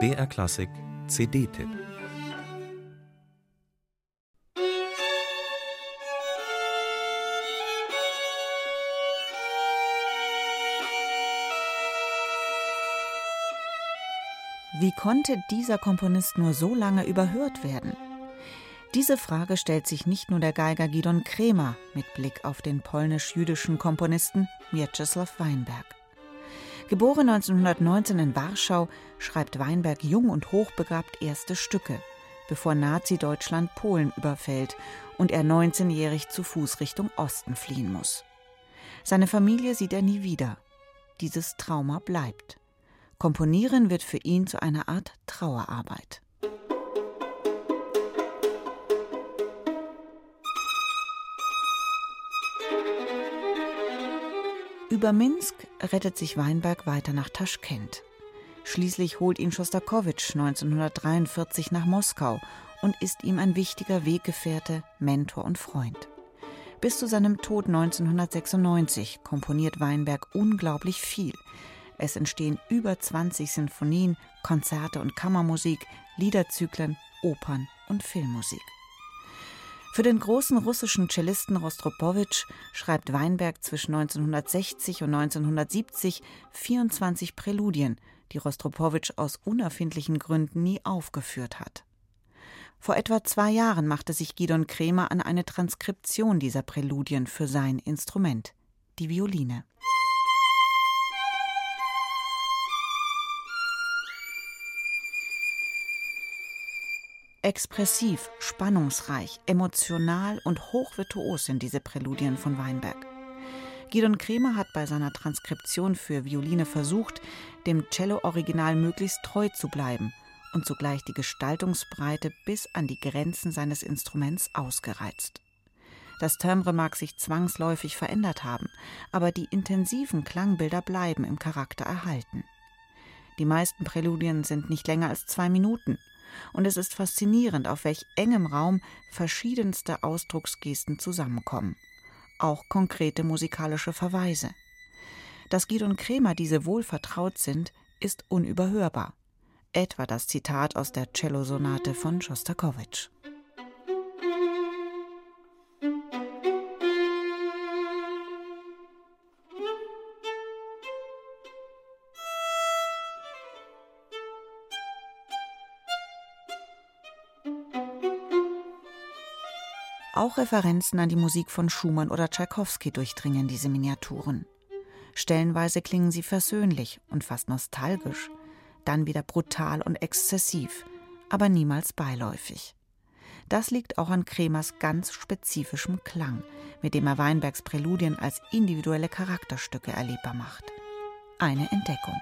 BR Klassik CD-Tipp Wie konnte dieser Komponist nur so lange überhört werden? Diese Frage stellt sich nicht nur der Geiger Gidon Kremer mit Blick auf den polnisch-jüdischen Komponisten Mieczysław Weinberg. Geboren 1919 in Warschau, schreibt Weinberg jung und hochbegabt erste Stücke, bevor Nazi-Deutschland Polen überfällt und er 19-jährig zu Fuß Richtung Osten fliehen muss. Seine Familie sieht er nie wieder. Dieses Trauma bleibt. Komponieren wird für ihn zu einer Art Trauerarbeit. Über Minsk rettet sich Weinberg weiter nach Taschkent. Schließlich holt ihn Schostakowitsch 1943 nach Moskau und ist ihm ein wichtiger Weggefährte, Mentor und Freund. Bis zu seinem Tod 1996 komponiert Weinberg unglaublich viel. Es entstehen über 20 Sinfonien, Konzerte und Kammermusik, Liederzyklen, Opern und Filmmusik. Für den großen russischen Cellisten Rostropowitsch schreibt Weinberg zwischen 1960 und 1970 24 Präludien, die Rostropowitsch aus unerfindlichen Gründen nie aufgeführt hat. Vor etwa zwei Jahren machte sich Gidon Kremer an eine Transkription dieser Präludien für sein Instrument, die Violine. Expressiv, spannungsreich, emotional und hochvirtuos sind diese Präludien von Weinberg. Gidon Kremer hat bei seiner Transkription für Violine versucht, dem Cello-Original möglichst treu zu bleiben und zugleich die Gestaltungsbreite bis an die Grenzen seines Instruments ausgereizt. Das Timbre mag sich zwangsläufig verändert haben, aber die intensiven Klangbilder bleiben im Charakter erhalten. Die meisten Präludien sind nicht länger als zwei Minuten – und es ist faszinierend, auf welch engem Raum verschiedenste Ausdrucksgesten zusammenkommen. Auch konkrete musikalische Verweise. Dass Gidon Kremer diese wohl vertraut sind, ist unüberhörbar. Etwa das Zitat aus der Cellosonate von Schostakowitsch. Auch Referenzen an die Musik von Schumann oder Tschaikowski durchdringen diese Miniaturen. Stellenweise klingen sie versöhnlich und fast nostalgisch, dann wieder brutal und exzessiv, aber niemals beiläufig. Das liegt auch an Kremers ganz spezifischem Klang, mit dem er Weinbergs Präludien als individuelle Charakterstücke erlebbar macht. Eine Entdeckung.